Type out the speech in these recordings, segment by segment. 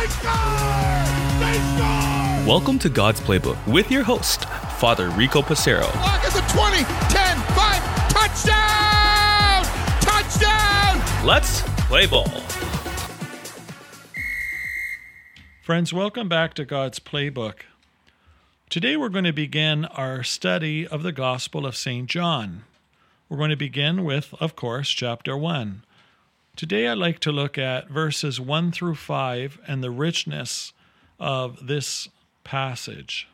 They score! They score! Welcome to God's Playbook with your host, Father Rico Passero. Clock is a 20, 10, 5, touchdown! Touchdown! Let's play ball. Friends, welcome back to God's Playbook. Today we're going to begin our study of the Gospel of St. John. We're going to begin with, of course, chapter 1. Today I'd like to look at verses 1 through 5 and the richness of this passage.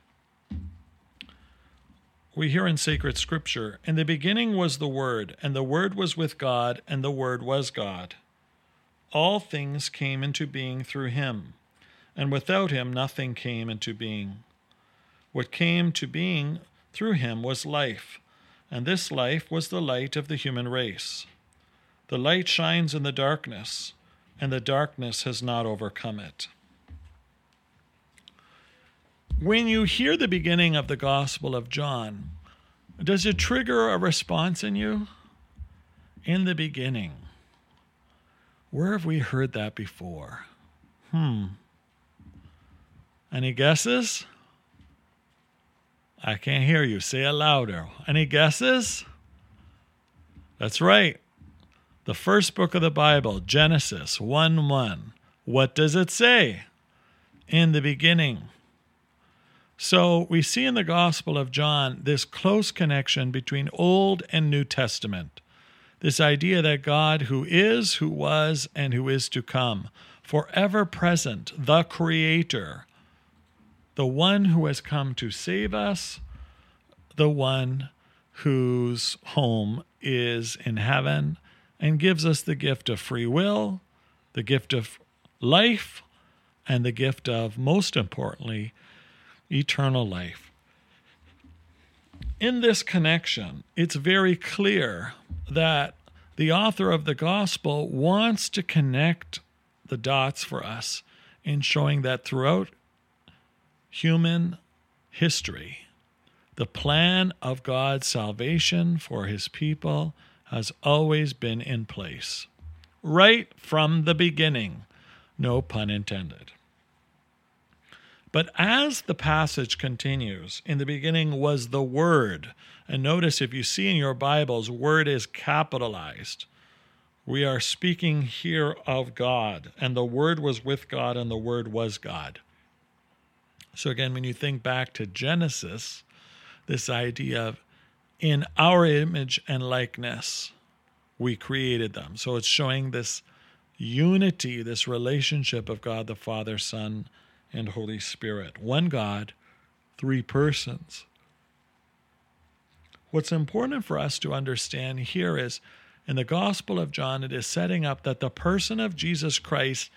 We hear in sacred scripture, In the beginning was the Word, and the Word was with God, and the Word was God. All things came into being through him and without him nothing came into being. What came to being through him was life, and this life was the light of the human race. The light shines in the darkness, and the darkness has not overcome it. When you hear the beginning of the Gospel of John, does it trigger a response in you? In the beginning. Where have we heard that before? Hmm. Any guesses? I can't hear you. Say it louder. Any guesses? That's right. The first book of the Bible, Genesis 1 1. What does it say? In the beginning. So we see in the Gospel of John this close connection between Old and New Testament. This idea that God, who is, who was, and who is to come, forever present, the Creator, the one who has come to save us, the one whose home is in heaven and gives us the gift of free will, the gift of life, and the gift of, most importantly, eternal life. In this connection, it's very clear that the author of the gospel wants to connect the dots for us in showing that throughout human history, the plan of God's salvation for his people has always been in place, right from the beginning, no pun intended. But as the passage continues, in the beginning was the Word. And notice if you see in your Bibles, Word is capitalized. We are speaking here of God, and the Word was with God, and the Word was God. So, again, when you think back to Genesis, this idea of in our image and likeness, we created them. So, it's showing this unity, this relationship of God the Father, Son, and Holy Spirit. One God, three persons. What's important for us to understand here is in the Gospel of John, it is setting up that the person of Jesus Christ,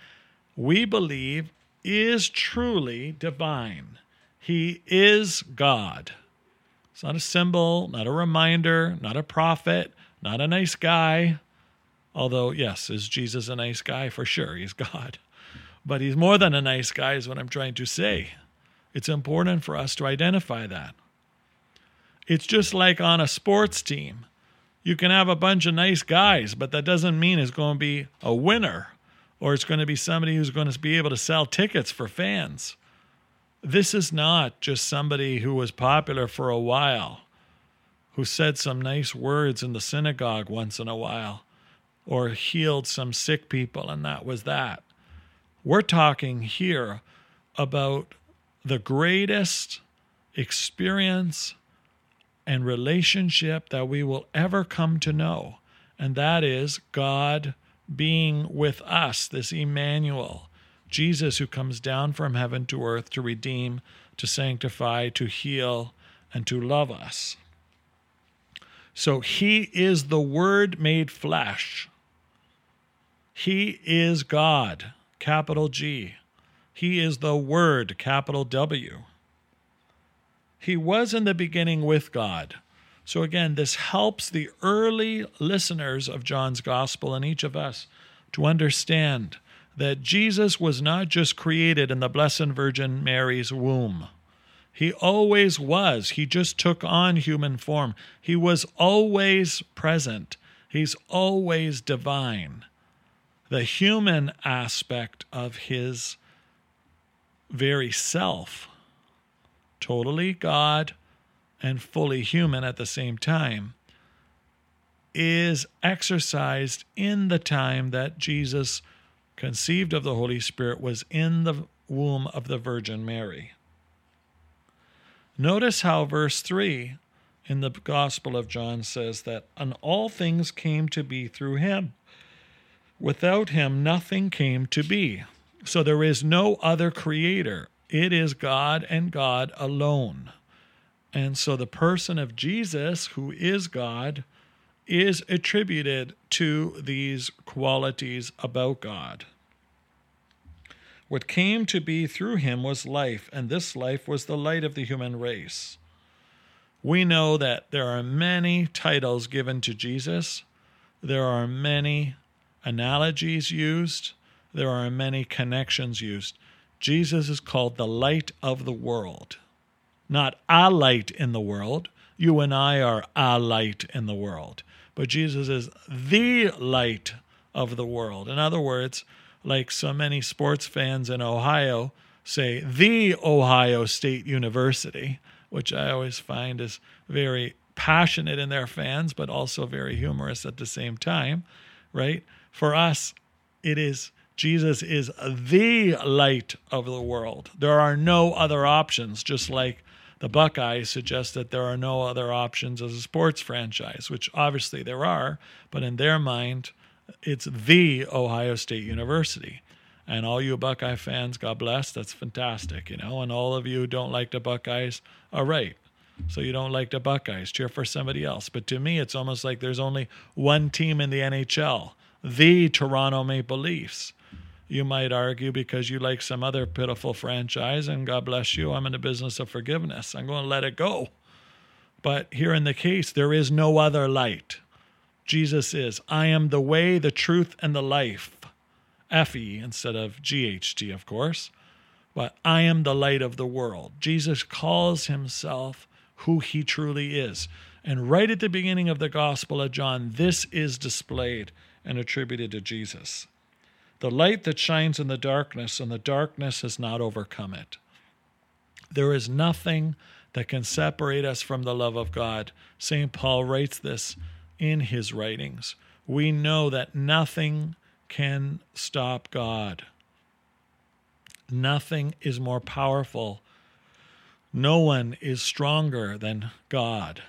we believe, is truly divine. He is God. It's not a symbol, not a reminder, not a prophet, not a nice guy. Although, yes, is Jesus a nice guy? For sure, he's God. But he's more than a nice guy, is what I'm trying to say. It's important for us to identify that. It's just like on a sports team. You can have a bunch of nice guys, but that doesn't mean it's going to be a winner or it's going to be somebody who's going to be able to sell tickets for fans. This is not just somebody who was popular for a while, who said some nice words in the synagogue once in a while, or healed some sick people, and that was that. We're talking here about the greatest experience and relationship that we will ever come to know, and that is God being with us, this Emmanuel, Jesus who comes down from heaven to earth to redeem, to sanctify, to heal, and to love us. So he is the Word made flesh. He is God, capital G. He is the Word, capital W. He was in the beginning with God. So, again, this helps the early listeners of John's gospel and each of us to understand that Jesus was not just created in the Blessed Virgin Mary's womb. He always was. He just took on human form. He was always present. He's always divine. The human aspect of his very self, totally God and fully human at the same time, is exercised in the time that Jesus, conceived of the Holy Spirit, was in the womb of the Virgin Mary. Notice how verse 3 in the Gospel of John says that, and all things came to be through him. Without him, nothing came to be. So there is no other creator. It is God and God alone. And so the person of Jesus, who is God, is attributed to these qualities about God. What came to be through him was life, and this life was the light of the human race. We know that there are many titles given to Jesus, there are many analogies used, there are many connections used. Jesus is called the light of the world, not a light in the world. You and I are a light in the world but Jesus is the light of the world. In other words, like so many sports fans in Ohio say, the Ohio State University, which I always find is very passionate in their fans, but also very humorous at the same time, right? For us, it is Jesus is the light of the world. There are no other options, just like the Buckeyes suggest that there are no other options as a sports franchise, which obviously there are, but in their mind, it's the Ohio State University. And all you Buckeye fans, God bless, that's fantastic, you know. And all of you who don't like the Buckeyes are right. So you don't like the Buckeyes, cheer for somebody else. But to me, it's almost like there's only one team in the NHL, the Toronto Maple Leafs you might argue because you like some other pitiful franchise, and God bless you, I'm in the business of forgiveness. I'm going to let it go. But here in the case, there is no other light. Jesus is, I am the way, the truth, and the life. FE instead of GHT, of course. But I am the light of the world. Jesus calls himself who he truly is. And right at the beginning of the Gospel of John, this is displayed and attributed to Jesus the light that shines in the darkness, and the darkness has not overcome it. There is nothing that can separate us from the love of God. St. Paul writes this in his writings. We know that nothing can stop God. Nothing is more powerful. No one is stronger than God.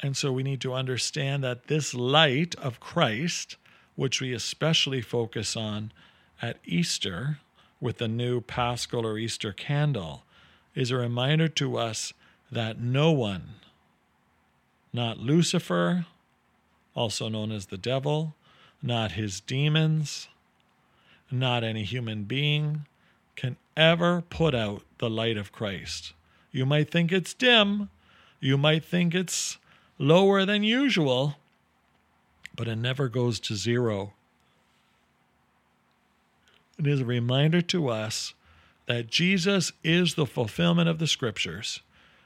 And so we need to understand that this light of Christ which we especially focus on at Easter with the new Paschal or Easter candle, is a reminder to us that no one, not Lucifer, also known as the devil, not his demons, not any human being, can ever put out the light of Christ. You might think it's dim, you might think it's lower than usual, but it never goes to zero. It is a reminder to us that Jesus is the fulfillment of the scriptures,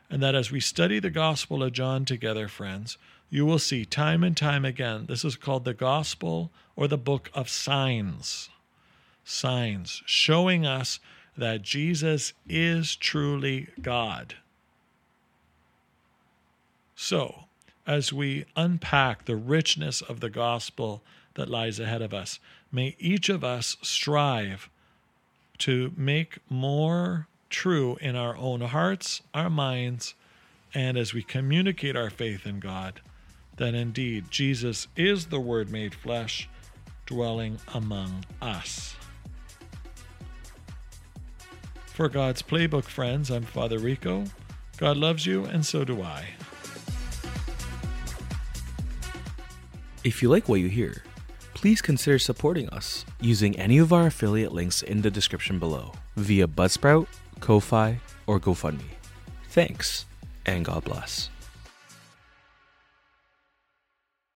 and that as we study the Gospel of John together, friends, you will see time and time again this is called the Gospel or the Book of Signs. Signs showing us that Jesus is truly God. So, as we unpack the richness of the gospel that lies ahead of us. May each of us strive to make more true in our own hearts, our minds, and as we communicate our faith in God, that indeed Jesus is the Word made flesh, dwelling among us. For God's Playbook friends, I'm Father Rico. God loves you, and so do I. If you like what you hear, please consider supporting us using any of our affiliate links in the description below via Buzzsprout, Ko-Fi, or GoFundMe. Thanks, and God bless.